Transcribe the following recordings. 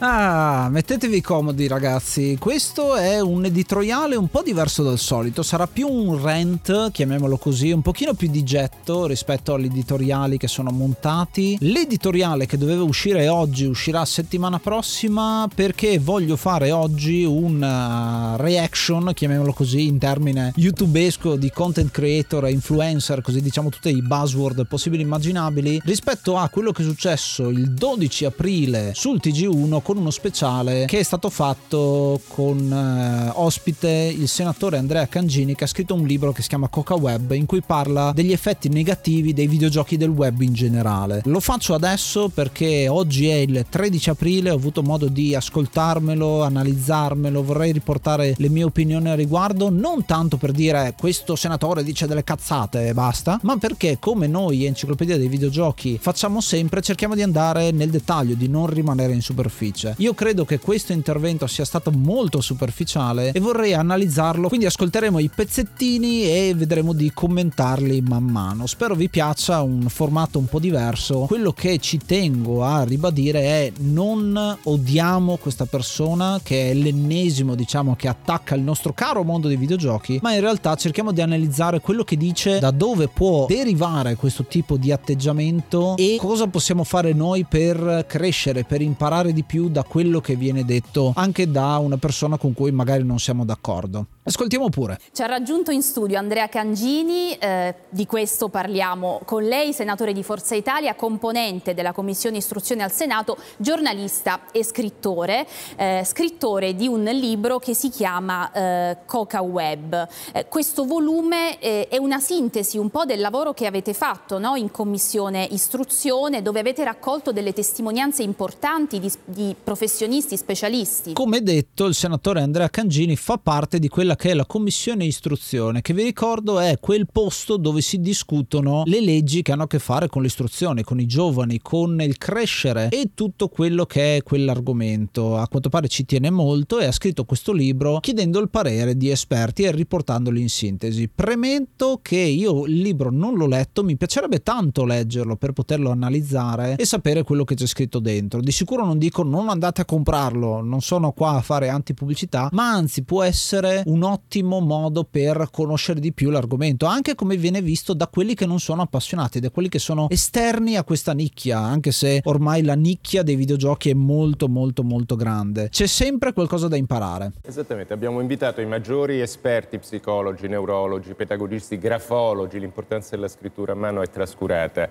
Ah, mettetevi comodi ragazzi, questo è un editoriale un po' diverso dal solito, sarà più un rant, chiamiamolo così, un pochino più di getto rispetto agli editoriali che sono montati. L'editoriale che doveva uscire oggi uscirà settimana prossima perché voglio fare oggi un uh, reaction, chiamiamolo così, in termine youtubesco di content creator e influencer, così diciamo tutti i buzzword possibili e immaginabili, rispetto a quello che è successo il 12 aprile sul TG1 con uno speciale che è stato fatto con eh, ospite il senatore Andrea Cangini che ha scritto un libro che si chiama Coca Web in cui parla degli effetti negativi dei videogiochi del web in generale. Lo faccio adesso perché oggi è il 13 aprile, ho avuto modo di ascoltarmelo, analizzarmelo, vorrei riportare le mie opinioni al riguardo, non tanto per dire questo senatore dice delle cazzate e basta, ma perché come noi Enciclopedia dei videogiochi facciamo sempre, cerchiamo di andare nel dettaglio, di non rimanere in superficie superficie. Io credo che questo intervento sia stato molto superficiale e vorrei analizzarlo, quindi ascolteremo i pezzettini e vedremo di commentarli man mano. Spero vi piaccia un formato un po' diverso. Quello che ci tengo a ribadire è non odiamo questa persona che è l'ennesimo, diciamo, che attacca il nostro caro mondo dei videogiochi, ma in realtà cerchiamo di analizzare quello che dice, da dove può derivare questo tipo di atteggiamento e cosa possiamo fare noi per crescere, per imparare di più da quello che viene detto anche da una persona con cui magari non siamo d'accordo. Ascoltiamo pure. Ci ha raggiunto in studio Andrea Cangini, eh, di questo parliamo con lei, senatore di Forza Italia, componente della Commissione Istruzione al Senato, giornalista e scrittore, eh, scrittore di un libro che si chiama eh, Coca Web. Eh, questo volume eh, è una sintesi un po' del lavoro che avete fatto no? in Commissione Istruzione, dove avete raccolto delle testimonianze importanti di, di professionisti, specialisti. Come detto, il senatore Andrea Cangini fa parte di quella che è la commissione istruzione, che vi ricordo è quel posto dove si discutono le leggi che hanno a che fare con l'istruzione, con i giovani, con il crescere e tutto quello che è quell'argomento. A quanto pare ci tiene molto e ha scritto questo libro chiedendo il parere di esperti e riportandoli in sintesi. Premetto che io il libro non l'ho letto, mi piacerebbe tanto leggerlo per poterlo analizzare e sapere quello che c'è scritto dentro. Di sicuro non dico non andate a comprarlo, non sono qua a fare antipubblicità, ma anzi può essere un ottimo modo per conoscere di più l'argomento, anche come viene visto da quelli che non sono appassionati, da quelli che sono esterni a questa nicchia, anche se ormai la nicchia dei videogiochi è molto molto molto grande. C'è sempre qualcosa da imparare. Esattamente, abbiamo invitato i maggiori esperti psicologi, neurologi, pedagogisti, grafologi, l'importanza della scrittura a mano è trascurata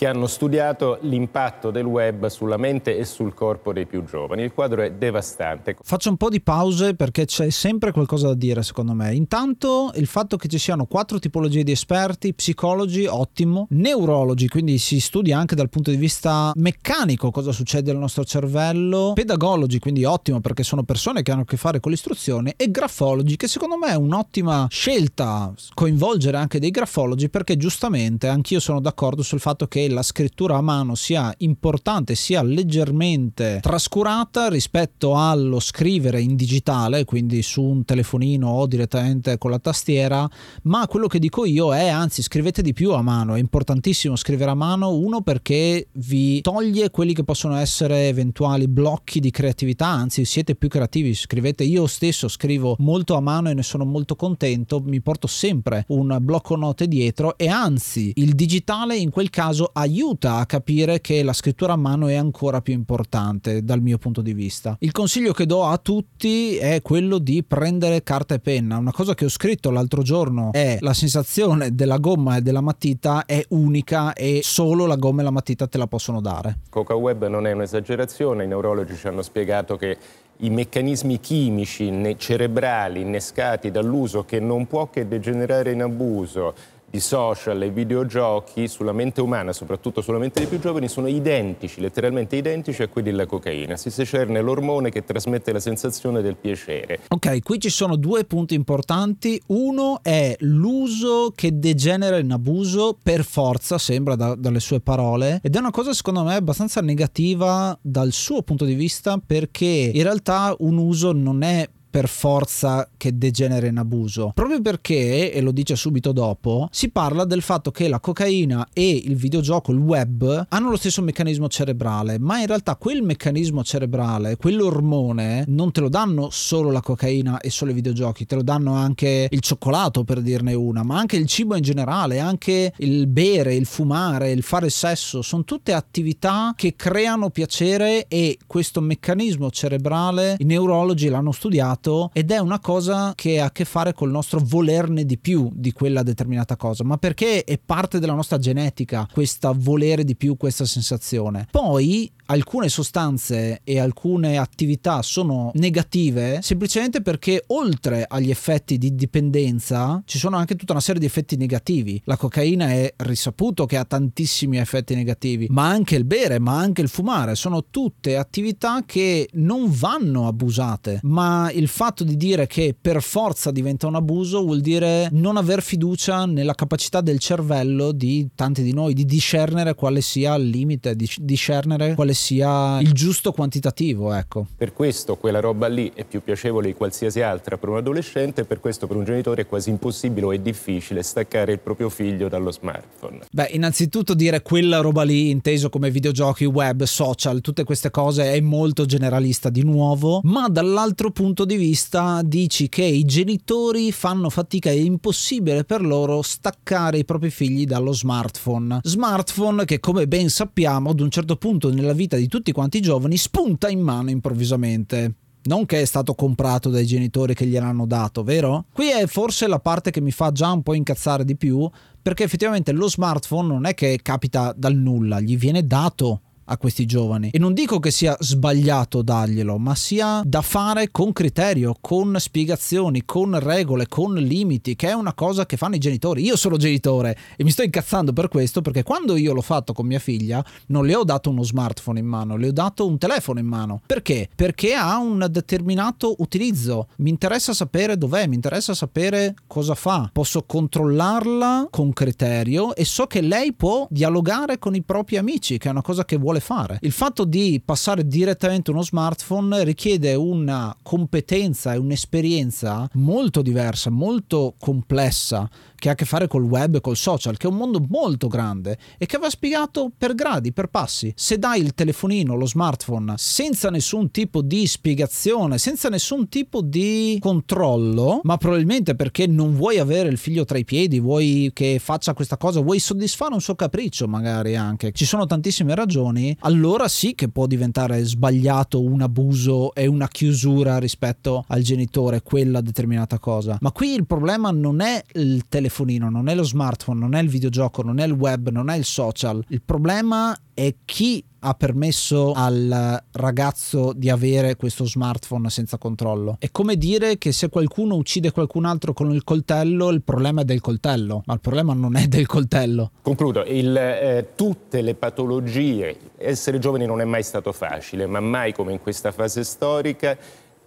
che hanno studiato l'impatto del web sulla mente e sul corpo dei più giovani. Il quadro è devastante. Faccio un po' di pause perché c'è sempre qualcosa da dire secondo me. Intanto il fatto che ci siano quattro tipologie di esperti, psicologi, ottimo, neurologi, quindi si studia anche dal punto di vista meccanico cosa succede al nostro cervello, pedagologi, quindi ottimo perché sono persone che hanno a che fare con l'istruzione e grafologi, che secondo me è un'ottima scelta coinvolgere anche dei grafologi perché giustamente anch'io sono d'accordo sul fatto che la scrittura a mano sia importante, sia leggermente trascurata rispetto allo scrivere in digitale, quindi su un telefonino o direttamente con la tastiera, ma quello che dico io è anzi scrivete di più a mano, è importantissimo scrivere a mano, uno perché vi toglie quelli che possono essere eventuali blocchi di creatività, anzi siete più creativi, scrivete. Io stesso scrivo molto a mano e ne sono molto contento, mi porto sempre un blocco note dietro e anzi il digitale in quel caso aiuta a capire che la scrittura a mano è ancora più importante dal mio punto di vista. Il consiglio che do a tutti è quello di prendere carta e penna. Una cosa che ho scritto l'altro giorno è la sensazione della gomma e della matita è unica e solo la gomma e la matita te la possono dare. Coca Web non è un'esagerazione, i neurologi ci hanno spiegato che i meccanismi chimici cerebrali innescati dall'uso che non può che degenerare in abuso di social e videogiochi sulla mente umana, soprattutto sulla mente dei più giovani, sono identici, letteralmente identici a quelli della cocaina. Si secerne l'ormone che trasmette la sensazione del piacere. Ok, qui ci sono due punti importanti. Uno è l'uso che degenera in abuso per forza, sembra da, dalle sue parole, ed è una cosa secondo me abbastanza negativa dal suo punto di vista perché in realtà un uso non è per forza che degenera in abuso. Proprio perché, e lo dice subito dopo, si parla del fatto che la cocaina e il videogioco, il web, hanno lo stesso meccanismo cerebrale, ma in realtà quel meccanismo cerebrale, quell'ormone, non te lo danno solo la cocaina e solo i videogiochi, te lo danno anche il cioccolato per dirne una, ma anche il cibo in generale, anche il bere, il fumare, il fare sesso, sono tutte attività che creano piacere e questo meccanismo cerebrale i neurologi l'hanno studiato passato ed è una cosa che ha a che fare col nostro volerne di più di quella determinata cosa, ma perché è parte della nostra genetica questa volere di più, questa sensazione. Poi alcune sostanze e alcune attività sono negative semplicemente perché oltre agli effetti di dipendenza ci sono anche tutta una serie di effetti negativi. La cocaina è risaputo che ha tantissimi effetti negativi, ma anche il bere, ma anche il fumare, sono tutte attività che non vanno abusate, ma il fatto di dire che per forza diventa un abuso vuol dire non aver fiducia nella capacità del cervello di tanti di noi di discernere quale sia il limite, di discernere quale sia il giusto quantitativo, ecco. Per questo quella roba lì è più piacevole di qualsiasi altra per un adolescente, per questo per un genitore è quasi impossibile o è difficile staccare il proprio figlio dallo smartphone. Beh, innanzitutto dire quella roba lì inteso come videogiochi, web, social, tutte queste cose è molto generalista di nuovo, ma dall'altro punto di vista dici che i genitori fanno fatica, è impossibile per loro staccare i propri figli dallo smartphone. Smartphone che come ben sappiamo ad un certo punto nella vita di tutti quanti i giovani spunta in mano improvvisamente. Non che è stato comprato dai genitori che gliel'hanno dato, vero? Qui è forse la parte che mi fa già un po' incazzare di più, perché effettivamente lo smartphone non è che capita dal nulla, gli viene dato a questi giovani. E non dico che sia sbagliato darglielo, ma sia da fare con criterio, con spiegazioni, con regole, con limiti, che è una cosa che fanno i genitori. Io sono genitore e mi sto incazzando per questo perché quando io l'ho fatto con mia figlia non le ho dato uno smartphone in mano, le ho dato un telefono in mano. Perché? Perché ha un determinato utilizzo. Mi interessa sapere dov'è, mi interessa sapere cosa fa. Posso controllarla con criterio e so che lei può dialogare con i propri amici, che è una cosa che vuole vuole fare. Il fatto di passare direttamente uno smartphone richiede una competenza e un'esperienza molto diversa, molto complessa che ha a che fare col web e col social, che è un mondo molto grande e che va spiegato per gradi, per passi. Se dai il telefonino, lo smartphone, senza nessun tipo di spiegazione, senza nessun tipo di controllo, ma probabilmente perché non vuoi avere il figlio tra i piedi, vuoi che faccia questa cosa, vuoi soddisfare un suo capriccio magari anche, ci sono tantissime ragioni, allora sì che può diventare sbagliato un abuso e una chiusura rispetto al genitore, quella determinata cosa. Ma qui il problema non è il telefonino, non è lo smartphone, non è il videogioco, non è il web, non è il social. Il problema è chi ha permesso al ragazzo di avere questo smartphone senza controllo. È come dire che se qualcuno uccide qualcun altro con il coltello, il problema è del coltello, ma il problema non è del coltello. Concludo, il, eh, tutte le patologie, essere giovani non è mai stato facile, ma mai come in questa fase storica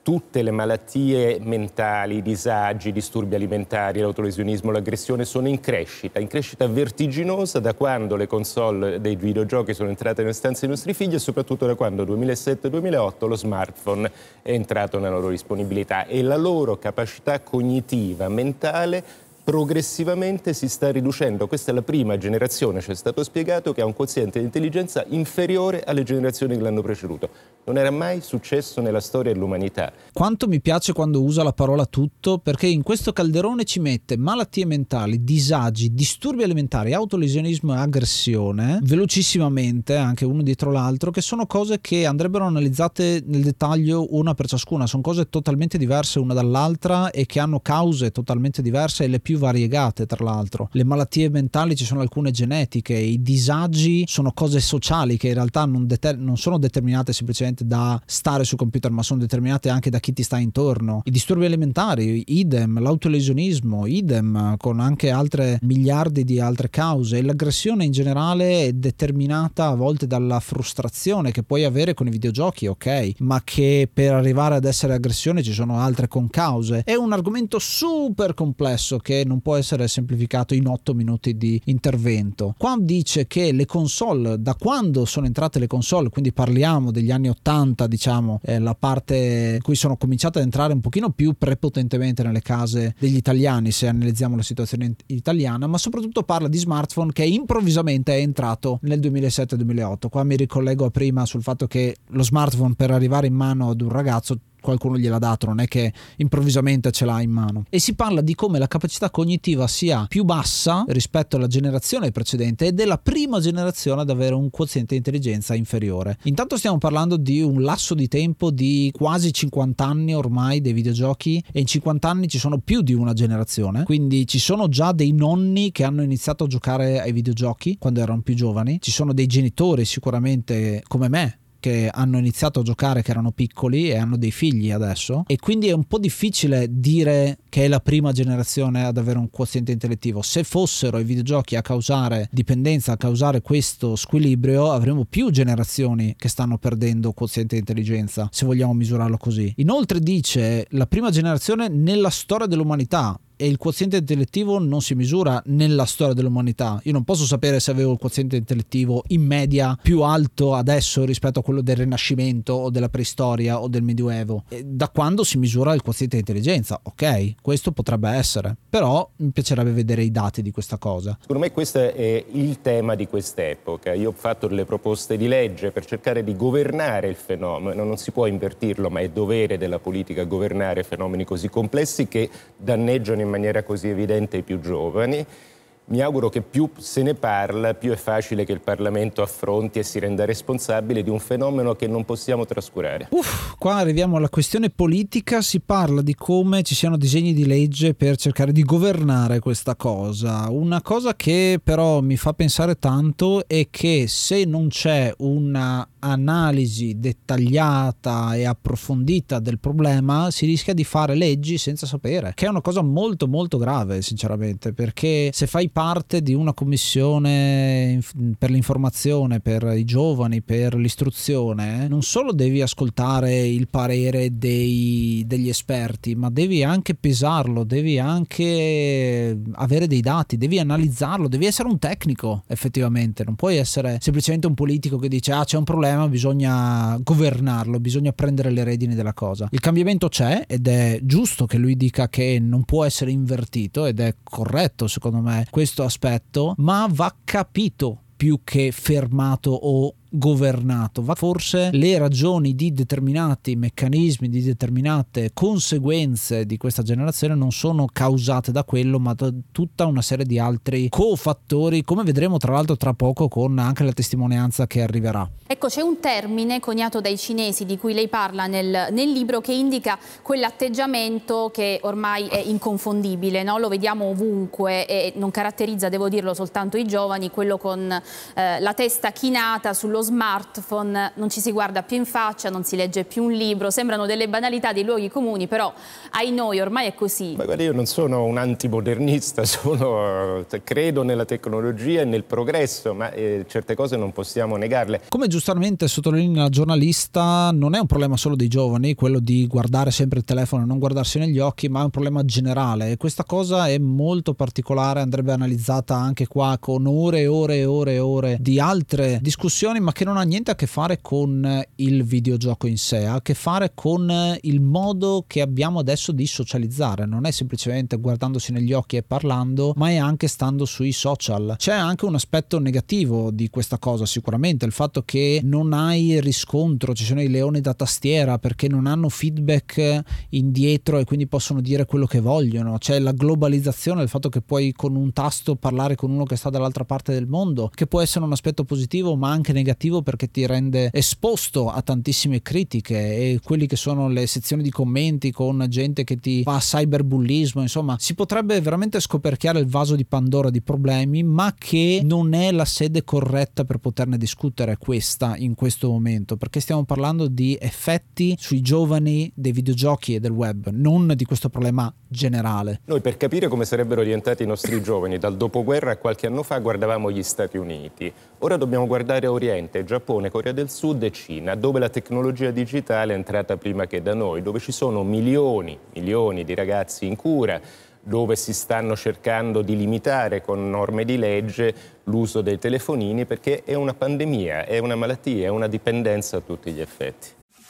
tutte le malattie mentali, i disagi, i disturbi alimentari, l'autolesionismo, l'aggressione sono in crescita, in crescita vertiginosa da quando le console dei videogiochi sono entrate nelle stanze dei nostri figli e soprattutto da quando 2007-2008 lo smartphone è entrato nella loro disponibilità. E la loro capacità cognitiva, mentale progressivamente si sta riducendo. Questa è la prima generazione, ci è stato spiegato, che ha un quoziente di intelligenza inferiore alle generazioni che l'hanno preceduto. Non era mai successo nella storia dell'umanità. Quanto mi piace quando usa la parola tutto, perché in questo calderone ci mette malattie mentali, disagi, disturbi alimentari, autolesionismo e aggressione, velocissimamente, anche uno dietro l'altro, che sono cose che andrebbero analizzate nel dettaglio una per ciascuna. Sono cose totalmente diverse una dall'altra e che hanno cause totalmente diverse e le più più variegate tra l'altro. Le malattie mentali ci sono alcune genetiche, i disagi sono cose sociali che in realtà non, deter- non sono determinate semplicemente da stare sul computer, ma sono determinate anche da chi ti sta intorno. I disturbi alimentari, idem, l'autolesionismo, idem, con anche altre miliardi di altre cause. L'aggressione in generale è determinata a volte dalla frustrazione che puoi avere con i videogiochi, ok, ma che per arrivare ad essere aggressione ci sono altre concause. È un argomento super complesso che non può essere semplificato in 8 minuti di intervento. Qua dice che le console, da quando sono entrate le console, quindi parliamo degli anni 80, diciamo, la parte in cui sono cominciate ad entrare un pochino più prepotentemente nelle case degli italiani, se analizziamo la situazione italiana, ma soprattutto parla di smartphone che improvvisamente è entrato nel 2007-2008. Qua mi ricollego a prima sul fatto che lo smartphone per arrivare in mano ad un ragazzo qualcuno gliel'ha dato, non è che improvvisamente ce l'ha in mano. E si parla di come la capacità cognitiva sia più bassa rispetto alla generazione precedente ed è la prima generazione ad avere un quoziente di intelligenza inferiore. Intanto stiamo parlando di un lasso di tempo di quasi 50 anni ormai dei videogiochi e in 50 anni ci sono più di una generazione, quindi ci sono già dei nonni che hanno iniziato a giocare ai videogiochi quando erano più giovani, ci sono dei genitori sicuramente come me che hanno iniziato a giocare che erano piccoli e hanno dei figli adesso e quindi è un po' difficile dire che è la prima generazione ad avere un quoziente intellettivo. Se fossero i videogiochi a causare dipendenza, a causare questo squilibrio, avremo più generazioni che stanno perdendo quoziente intelligenza, se vogliamo misurarlo così. Inoltre dice la prima generazione nella storia dell'umanità e il quoziente intellettivo non si misura nella storia dell'umanità. Io non posso sapere se avevo il quoziente intellettivo in media più alto adesso rispetto a quello del Rinascimento o della preistoria o del Medioevo. E da quando si misura il quoziente di intelligenza? Ok, questo potrebbe essere, però mi piacerebbe vedere i dati di questa cosa. Secondo me questo è il tema di quest'epoca. Io ho fatto delle proposte di legge per cercare di governare il fenomeno, non si può invertirlo, ma è dovere della politica governare fenomeni così complessi che danneggiano in maniera così evidente i più giovani. Mi auguro che più se ne parla, più è facile che il Parlamento affronti e si renda responsabile di un fenomeno che non possiamo trascurare. Uff, qua arriviamo alla questione politica, si parla di come ci siano disegni di legge per cercare di governare questa cosa. Una cosa che però mi fa pensare tanto è che se non c'è una analisi dettagliata e approfondita del problema si rischia di fare leggi senza sapere, che è una cosa molto molto grave sinceramente, perché se fai parte di una commissione per l'informazione, per i giovani, per l'istruzione, non solo devi ascoltare il parere dei, degli esperti, ma devi anche pesarlo, devi anche avere dei dati, devi analizzarlo, devi essere un tecnico effettivamente, non puoi essere semplicemente un politico che dice ah c'è un problema problema, bisogna governarlo, bisogna prendere le redini della cosa. Il cambiamento c'è ed è giusto che lui dica che non può essere invertito ed è corretto secondo me questo aspetto, ma va capito più che fermato o governato, va forse le ragioni di determinati meccanismi, di determinate conseguenze di questa generazione non sono causate da quello, ma da tutta una serie di altri cofattori, come vedremo tra l'altro tra poco con anche la testimonianza che arriverà. Ecco, c'è un termine coniato dai cinesi di cui lei parla nel, nel libro che indica quell'atteggiamento che ormai è inconfondibile, no? lo vediamo ovunque e non caratterizza, devo dirlo, soltanto i giovani, quello con eh, la testa chinata sullo smartphone, non ci si guarda più in faccia, non si legge più un libro, sembrano delle banalità, dei luoghi comuni, però ai noi ormai è così. Ma guarda, io non sono un antimodernista, sono, credo nella tecnologia e nel progresso, ma eh, certe cose non possiamo negarle. Come giustamente sottolinea la giornalista, non è un problema solo dei giovani, quello di guardare sempre il telefono e non guardarsi negli occhi, ma è un problema generale e questa cosa è molto particolare, andrebbe analizzata anche qua con ore e ore e ore e ore di altre discussioni, ma che non ha niente a che fare con il videogioco in sé, ha a che fare con il modo che abbiamo adesso di socializzare, non è semplicemente guardandosi negli occhi e parlando, ma è anche stando sui social. C'è anche un aspetto negativo di questa cosa, sicuramente, il fatto che non hai riscontro, ci sono i leoni da tastiera perché non hanno feedback indietro e quindi possono dire quello che vogliono. C'è la globalizzazione, il fatto che puoi con un tasto parlare con uno che sta dall'altra parte del mondo, che può essere un aspetto positivo ma anche negativo perché ti rende esposto a tantissime critiche e quelli che sono le sezioni di commenti con gente che ti fa cyberbullismo, insomma, si potrebbe veramente scoperchiare il vaso di Pandora di problemi, ma che non è la sede corretta per poterne discutere questa in questo momento, perché stiamo parlando di effetti sui giovani dei videogiochi e del web, non di questo problema generale. Noi per capire come sarebbero orientati i nostri giovani dal dopoguerra a qualche anno fa guardavamo gli Stati Uniti. Ora dobbiamo guardare a Oriente, Giappone, Corea del Sud e Cina, dove la tecnologia digitale è entrata prima che da noi, dove ci sono milioni, milioni di ragazzi in cura, dove si stanno cercando di limitare con norme di legge l'uso dei telefonini perché è una pandemia, è una malattia, è una dipendenza a tutti gli effetti.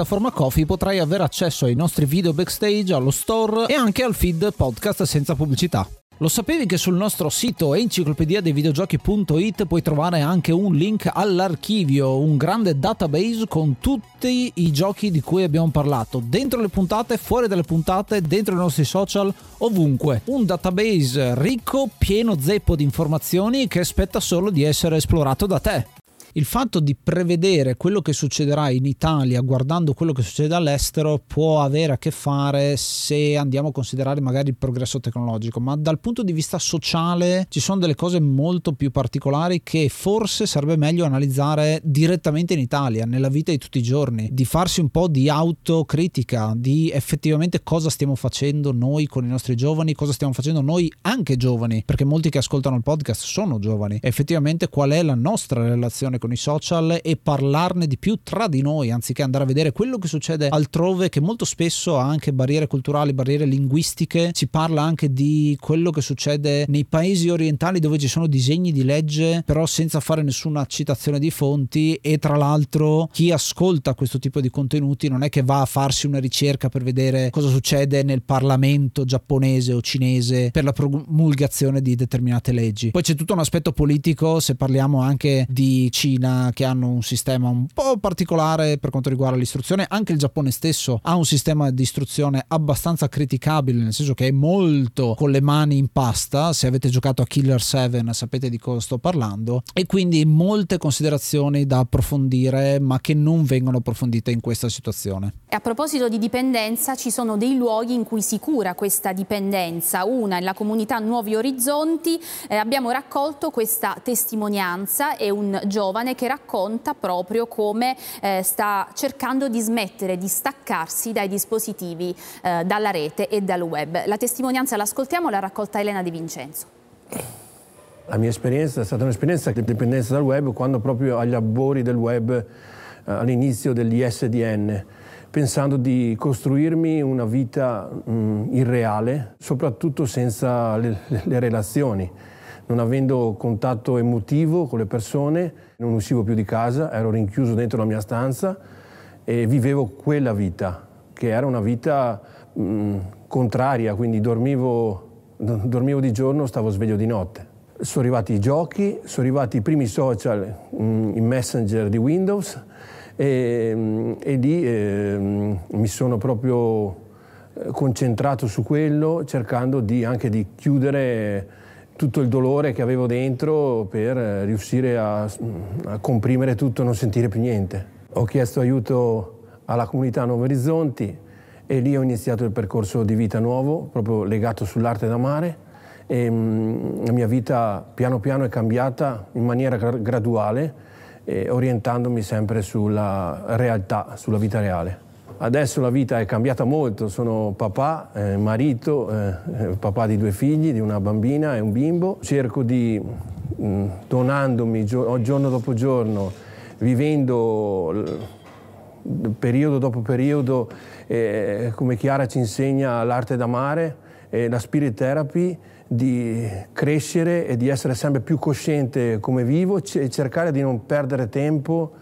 piattaforma Coffee potrai avere accesso ai nostri video backstage, allo store e anche al feed podcast senza pubblicità. Lo sapevi che sul nostro sito enciclopedia dei videogiochi.it puoi trovare anche un link all'archivio, un grande database con tutti i giochi di cui abbiamo parlato, dentro le puntate, fuori dalle puntate, dentro i nostri social, ovunque. Un database ricco, pieno zeppo di informazioni che aspetta solo di essere esplorato da te il fatto di prevedere quello che succederà in Italia guardando quello che succede all'estero può avere a che fare se andiamo a considerare magari il progresso tecnologico, ma dal punto di vista sociale ci sono delle cose molto più particolari che forse sarebbe meglio analizzare direttamente in Italia, nella vita di tutti i giorni, di farsi un po' di autocritica, di effettivamente cosa stiamo facendo noi con i nostri giovani, cosa stiamo facendo noi anche giovani, perché molti che ascoltano il podcast sono giovani, effettivamente qual è la nostra relazione con i social e parlarne di più tra di noi, anziché andare a vedere quello che succede altrove, che molto spesso ha anche barriere culturali, barriere linguistiche. Si parla anche di quello che succede nei paesi orientali dove ci sono disegni di legge, però senza fare nessuna citazione di fonti e tra l'altro chi ascolta questo tipo di contenuti non è che va a farsi una ricerca per vedere cosa succede nel Parlamento giapponese o cinese per la promulgazione di determinate leggi. Poi c'è tutto un aspetto politico, se parliamo anche di Cina Cina che hanno un sistema un po' particolare per quanto riguarda l'istruzione, anche il Giappone stesso ha un sistema di istruzione abbastanza criticabile, nel senso che è molto con le mani in pasta, se avete giocato a Killer 7 sapete di cosa sto parlando, e quindi molte considerazioni da approfondire ma che non vengono approfondite in questa situazione. E a proposito di dipendenza, ci sono dei luoghi in cui si cura questa dipendenza, una è la comunità Nuovi Orizzonti, eh, abbiamo raccolto questa testimonianza. E un giovane giovane che racconta proprio come eh, sta cercando di smettere di staccarsi dai dispositivi, eh, dalla rete e dal web. La testimonianza l'ascoltiamo, l'ha raccolta Elena Di Vincenzo. La mia esperienza è stata un'esperienza di dipendenza dal web quando proprio agli albori del web, eh, all'inizio degli SDN, pensando di costruirmi una vita mh, mm, irreale, soprattutto senza le, le relazioni non avendo contatto emotivo con le persone, non uscivo più di casa, ero rinchiuso dentro la mia stanza e vivevo quella vita, che era una vita mh, contraria, quindi dormivo, dormivo di giorno, stavo sveglio di notte. sono arrivati i giochi, sono arrivati i primi social mm, in Messenger di Windows e, mm, e lì eh, mi sono proprio eh, concentrato su quello cercando di, anche di chiudere tutto il dolore che avevo dentro per riuscire a, a comprimere tutto e non sentire più niente. Ho chiesto aiuto alla comunità Nuovi Orizzonti e lì ho iniziato il percorso di vita nuovo, proprio legato sull'arte da mare e mm, la mia vita piano piano è cambiata in maniera graduale, eh, orientandomi sempre sulla realtà, sulla vita reale. Adesso la vita è cambiata molto, sono papà, eh, marito, eh, papà di due figli, di una bambina e un bimbo. Cerco di, mh, mm, donandomi giorno dopo giorno, vivendo periodo dopo periodo, eh, come Chiara ci insegna l'arte d'amare, eh, la spirit therapy, di crescere e di essere sempre più cosciente come vivo e cercare di non perdere tempo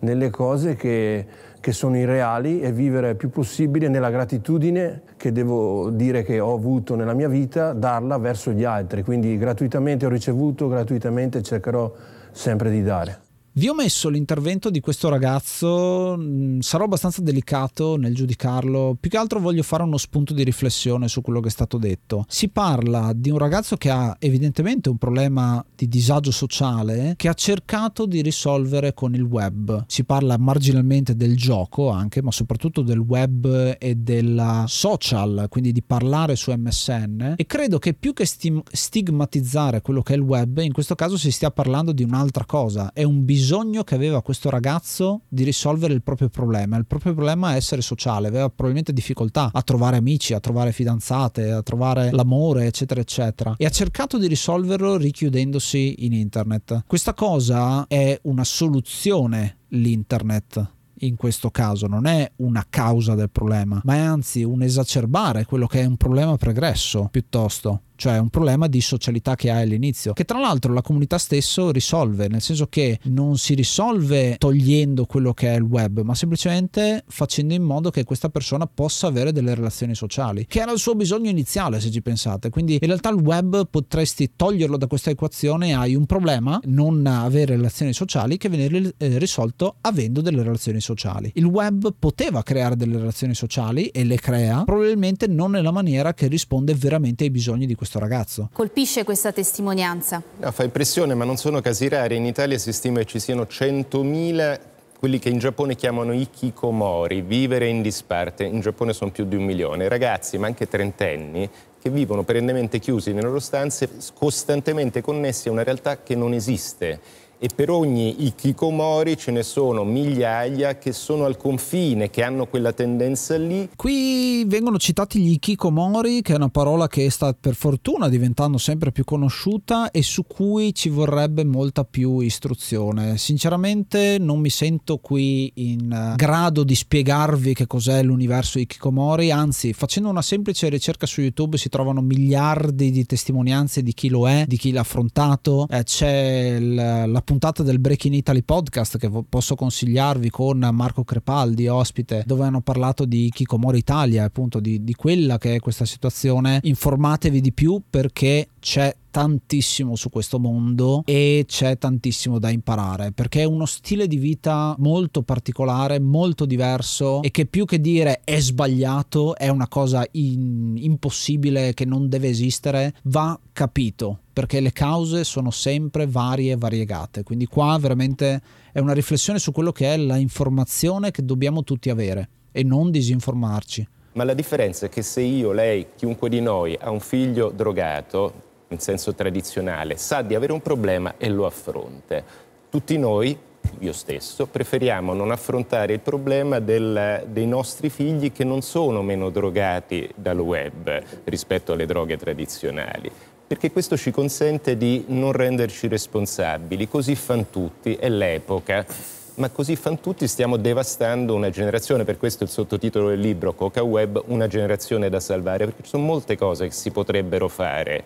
nelle cose che, che sono irreali e vivere il più possibile nella gratitudine che devo dire che ho avuto nella mia vita, darla verso gli altri. Quindi gratuitamente ho ricevuto, gratuitamente cercherò sempre di dare. Vi ho messo l'intervento di questo ragazzo, mm, sarò abbastanza delicato nel giudicarlo, più che altro voglio fare uno spunto di riflessione su quello che è stato detto. Si parla di un ragazzo che ha evidentemente un problema di disagio sociale che ha cercato di risolvere con il web. Si parla marginalmente del gioco anche, ma soprattutto del web e della social, quindi di parlare su MSN e credo che più che stigmatizzare quello che è il web, in questo caso si stia parlando di un'altra cosa, è un bisogno bisogno che aveva questo ragazzo di risolvere il proprio problema. Il proprio problema è essere sociale, aveva probabilmente difficoltà a trovare amici, a trovare fidanzate, a trovare l'amore, eccetera, eccetera. E ha cercato di risolverlo richiudendosi in internet. Questa cosa è una soluzione l'internet in questo caso non è una causa del problema, ma è anzi un esacerbare quello che è un problema pregresso piuttosto cioè un problema di socialità che hai all'inizio, che tra l'altro la comunità stesso risolve, nel senso che non si risolve togliendo quello che è il web, ma semplicemente facendo in modo che questa persona possa avere delle relazioni sociali, che era il suo bisogno iniziale se ci pensate. Quindi in realtà il web potresti toglierlo da questa equazione, hai un problema, non avere relazioni sociali, che viene eh, risolto avendo delle relazioni sociali. Il web poteva creare delle relazioni sociali e le crea, probabilmente non nella maniera che risponde veramente ai bisogni di questo questo ragazzo. Colpisce questa testimonianza? No, fa impressione, ma non sono casi rari. In Italia si stima che ci siano 100.000 quelli che in Giappone chiamano ikikomori, vivere in disparte. In Giappone sono più di un milione. Ragazzi, ma anche trentenni, che vivono perennemente chiusi nelle loro stanze, costantemente connessi a una realtà che non esiste e per ogni ikikomori ce ne sono migliaia che sono al confine, che hanno quella tendenza lì. Qui vengono citati gli ikikomori, che è una parola che sta per fortuna diventando sempre più conosciuta e su cui ci vorrebbe molta più istruzione. Sinceramente non mi sento qui in eh, grado di spiegarvi che cos'è l'universo ikikomori, anzi facendo una semplice ricerca su YouTube si trovano miliardi di testimonianze di chi lo è, di chi l'ha affrontato, eh, c'è la puntata del Breaking Italy podcast che posso consigliarvi con Marco Crepaldi, ospite, dove hanno parlato di Kikomori Italia, appunto di, di quella che è questa situazione. Informatevi di più perché c'è tantissimo su questo mondo e c'è tantissimo da imparare perché è uno stile di vita molto particolare, molto diverso e che più che dire è sbagliato, è una cosa in, impossibile che non deve esistere, va capito perché le cause sono sempre varie e variegate. Quindi qua veramente è una riflessione su quello che è la informazione che dobbiamo tutti avere e non disinformarci. Ma la differenza è che se io, lei, chiunque di noi ha un figlio drogato, in senso tradizionale, sa di avere un problema e lo affronta. Tutti noi, io stesso, preferiamo non affrontare il problema del, dei nostri figli che non sono meno drogati dal web rispetto alle droghe tradizionali perché questo ci consente di non renderci responsabili, così fan tutti, è l'epoca, ma così fan tutti stiamo devastando una generazione, per questo il sottotitolo del libro Coca Web, una generazione da salvare, perché ci sono molte cose che si potrebbero fare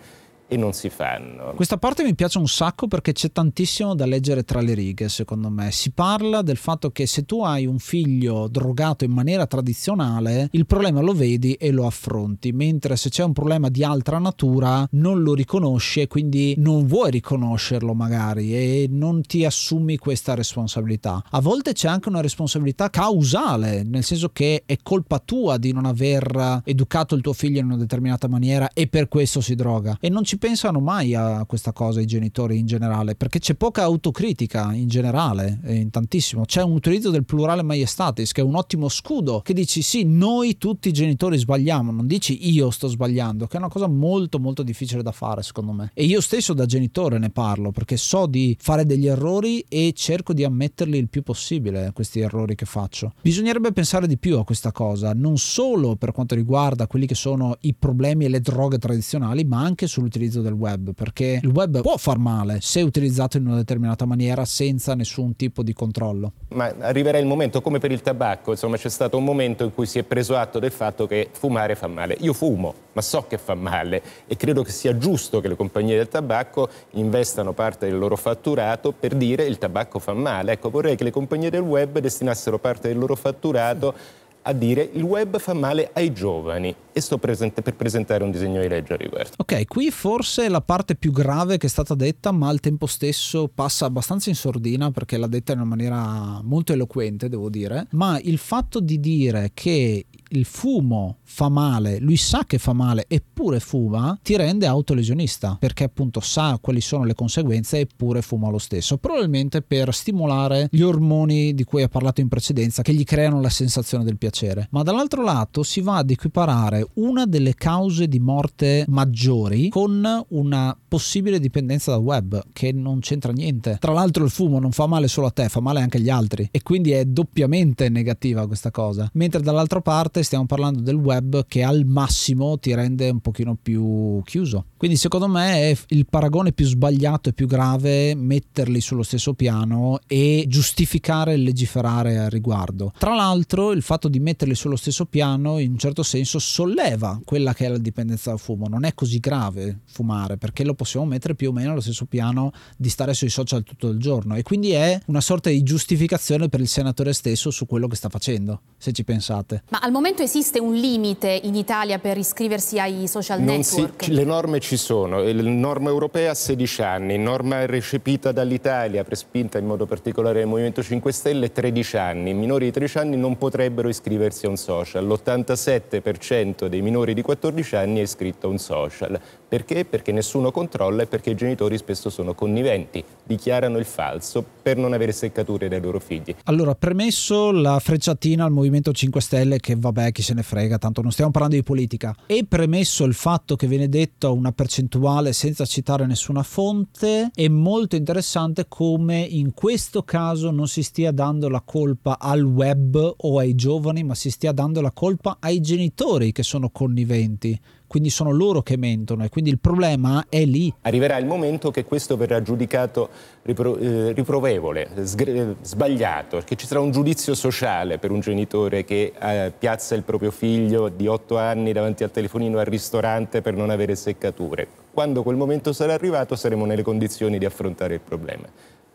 e non si fanno. Questa parte mi piace un sacco perché c'è tantissimo da leggere tra le righe, secondo me. Si parla del fatto che se tu hai un figlio drogato in maniera tradizionale, il problema lo vedi e lo affronti, mentre se c'è un problema di altra natura non lo riconosci e quindi non vuoi riconoscerlo magari e non ti assumi questa responsabilità. A volte c'è anche una responsabilità causale, nel senso che è colpa tua di non aver educato il tuo figlio in una determinata maniera e per questo si droga. E non ci pensano mai a questa cosa i genitori in generale, perché c'è poca autocritica in generale, in tantissimo. C'è un utilizzo del plurale maiestatis che è un ottimo scudo, che dici sì, noi tutti i genitori sbagliamo, non dici io sto sbagliando, che è una cosa molto molto difficile da fare secondo me. E io stesso da genitore ne parlo, perché so di fare degli errori e cerco di ammetterli il più possibile, questi errori che faccio. Bisognerebbe pensare di più a questa cosa, non solo per quanto riguarda quelli che sono i problemi e le droghe tradizionali, ma anche sull'utilizzo del web, perché il web può far male se utilizzato in una determinata maniera senza nessun tipo di controllo. Ma arriverà il momento, come per il tabacco, insomma c'è stato un momento in cui si è preso atto del fatto che fumare fa male. Io fumo, ma so che fa male e credo che sia giusto che le compagnie del tabacco investano parte del loro fatturato per dire il tabacco fa male. Ecco, vorrei che le compagnie del web destinassero parte del loro fatturato a dire il web fa male ai giovani e sto presente per presentare un disegno di legge a riguardo. Ok, qui forse la parte più grave che è stata detta, ma al tempo stesso passa abbastanza in sordina perché l'ha detta in una maniera molto eloquente, devo dire, ma il fatto di dire che il fumo fa male, lui sa che fa male eppure fuma, ti rende autolesionista perché appunto sa quali sono le conseguenze eppure fuma lo stesso, probabilmente per stimolare gli ormoni di cui ha parlato in precedenza che gli creano la sensazione del piacere. Ma dall'altro lato si va ad equiparare una delle cause di morte maggiori con una possibile dipendenza dal web che non c'entra niente. Tra l'altro il fumo non fa male solo a te, fa male anche agli altri e quindi è doppiamente negativa questa cosa. Mentre dall'altra parte stiamo parlando del web che al massimo ti rende un pochino più chiuso. Quindi secondo me è il paragone più sbagliato e più grave metterli sullo stesso piano e giustificare il legiferare al riguardo. Tra l'altro il fatto di metterli sullo stesso piano in un certo senso solleva quella che è la dipendenza dal fumo. Non è così grave fumare perché lo possiamo mettere più o meno allo stesso piano di stare sui social tutto il giorno e quindi è una sorta di giustificazione per il senatore stesso su quello che sta facendo, se ci pensate. Ma al momento esiste un limite in Italia per iscriversi ai social non network? Si, le norme ci sono, la norma europea ha 16 anni, norma recepita dall'Italia, prespinta in modo particolare dal Movimento 5 Stelle, 13 anni. I minori di 13 anni non potrebbero iscriversi a un social, l'87% dei minori di 14 anni è iscritto a un social. Perché? Perché nessuno controlla e perché i genitori spesso sono conniventi, dichiarano il falso per non avere seccature dai loro figli. Allora, premesso la frecciatina al Movimento 5 Stelle, che vabbè, chi se ne frega, tanto non stiamo parlando di politica, e premesso il fatto che viene detto una percentuale senza citare nessuna fonte, è molto interessante come in questo caso non si stia dando la colpa al web o ai giovani, ma si stia dando la colpa ai genitori che sono conniventi quindi sono loro che mentono e quindi il problema è lì. Arriverà il momento che questo verrà giudicato ripro- eh, riprovevole, sgr- sbagliato, che ci sarà un giudizio sociale per un genitore che eh, piazza il proprio figlio di 8 anni davanti al telefonino al ristorante per non avere seccature. Quando quel momento sarà arrivato saremo nelle condizioni di affrontare il problema.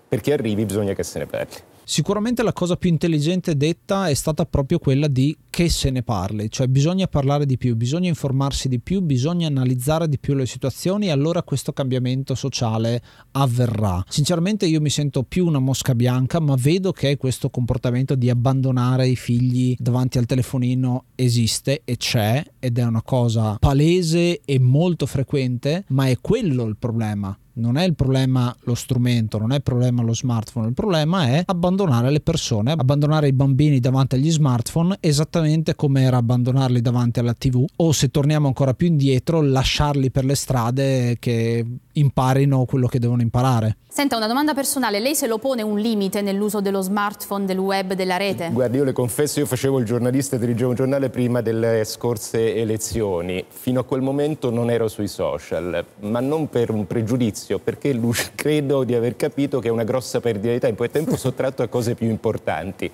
Perché arrivi bisogna che se ne parli. Sicuramente la cosa più intelligente detta è stata proprio quella di che se ne parli, cioè bisogna parlare di più, bisogna informarsi di più, bisogna analizzare di più le situazioni e allora questo cambiamento sociale avverrà. Sinceramente io mi sento più una mosca bianca, ma vedo che questo comportamento di abbandonare i figli davanti al telefonino esiste e c'è ed è una cosa palese e molto frequente, ma è quello il problema non è il problema lo strumento, non è il problema lo smartphone, il problema è abbandonare le persone, abbandonare i bambini davanti agli smartphone esattamente come era abbandonarli davanti alla tv o se torniamo ancora più indietro lasciarli per le strade che imparino quello che devono imparare. Senta, una domanda personale, lei se lo pone un limite nell'uso dello smartphone, del web, della rete? Guardi, io le confesso, io facevo il giornalista, dirigevo un giornale prima delle scorse elezioni. Fino a quel momento non ero sui social, ma non per un pregiudizio, perché credo di aver capito che è una grossa perdita di tempo, è tempo sottratto a cose più importanti.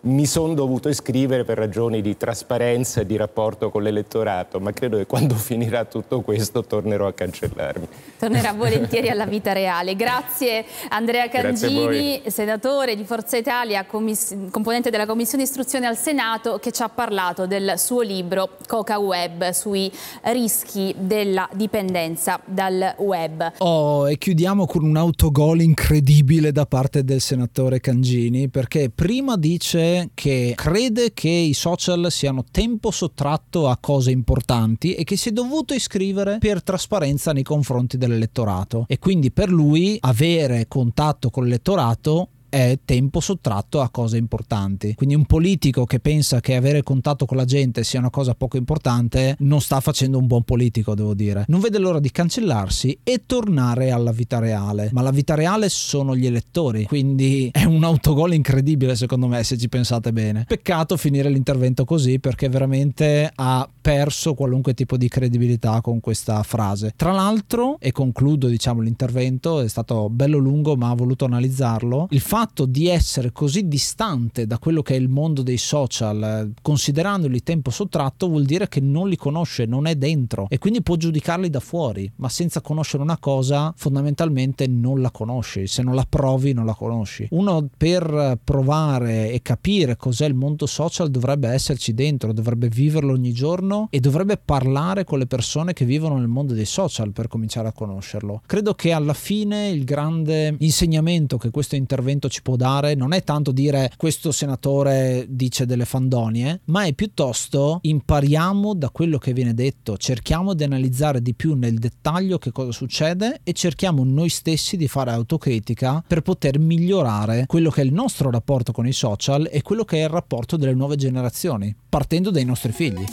Mi sono dovuto iscrivere per ragioni di trasparenza e di rapporto con l'elettorato, ma credo che quando finirà tutto questo tornerò a cancellarmi. Tornerà volentieri alla vita reale. Grazie Andrea Cangini, senatore di Forza Italia, componente della Commissione Istruzione al Senato, che ci ha parlato del suo libro Coca Web sui rischi della dipendenza dal web. Oh, e chiudiamo con un autogol incredibile da parte del senatore Cangini, perché prima dice che crede che i social siano tempo sottratto a cose importanti e che si è dovuto iscrivere per trasparenza nei confronti dell'elettorato. E quindi per lui avere contatto con l'elettorato è tempo sottratto a cose importanti. Quindi un politico che pensa che avere contatto con la gente sia una cosa poco importante non sta facendo un buon politico, devo dire. Non vede l'ora di cancellarsi e tornare alla vita reale. Ma la vita reale sono gli elettori, quindi è un autogol incredibile secondo me se ci pensate bene. Peccato finire l'intervento così perché veramente ha perso qualunque tipo di credibilità con questa frase. Tra l'altro, e concludo diciamo l'intervento, è stato bello lungo ma ho voluto analizzarlo, il fatto fatto di essere così distante da quello che è il mondo dei social, considerandoli tempo sottratto, vuol dire che non li conosce, non è dentro e quindi può giudicarli da fuori, ma senza conoscere una cosa fondamentalmente non la conosci, se non la provi non la conosci. Uno per provare e capire cos'è il mondo social dovrebbe esserci dentro, dovrebbe viverlo ogni giorno e dovrebbe parlare con le persone che vivono nel mondo dei social per cominciare a conoscerlo. Credo che alla fine il grande insegnamento che questo intervento ci può dare non è tanto dire questo senatore dice delle fandonie, ma è piuttosto impariamo da quello che viene detto, cerchiamo di analizzare di più nel dettaglio che cosa succede e cerchiamo noi stessi di fare autocritica per poter migliorare quello che è il nostro rapporto con i social e quello che è il rapporto delle nuove generazioni, partendo dai nostri figli.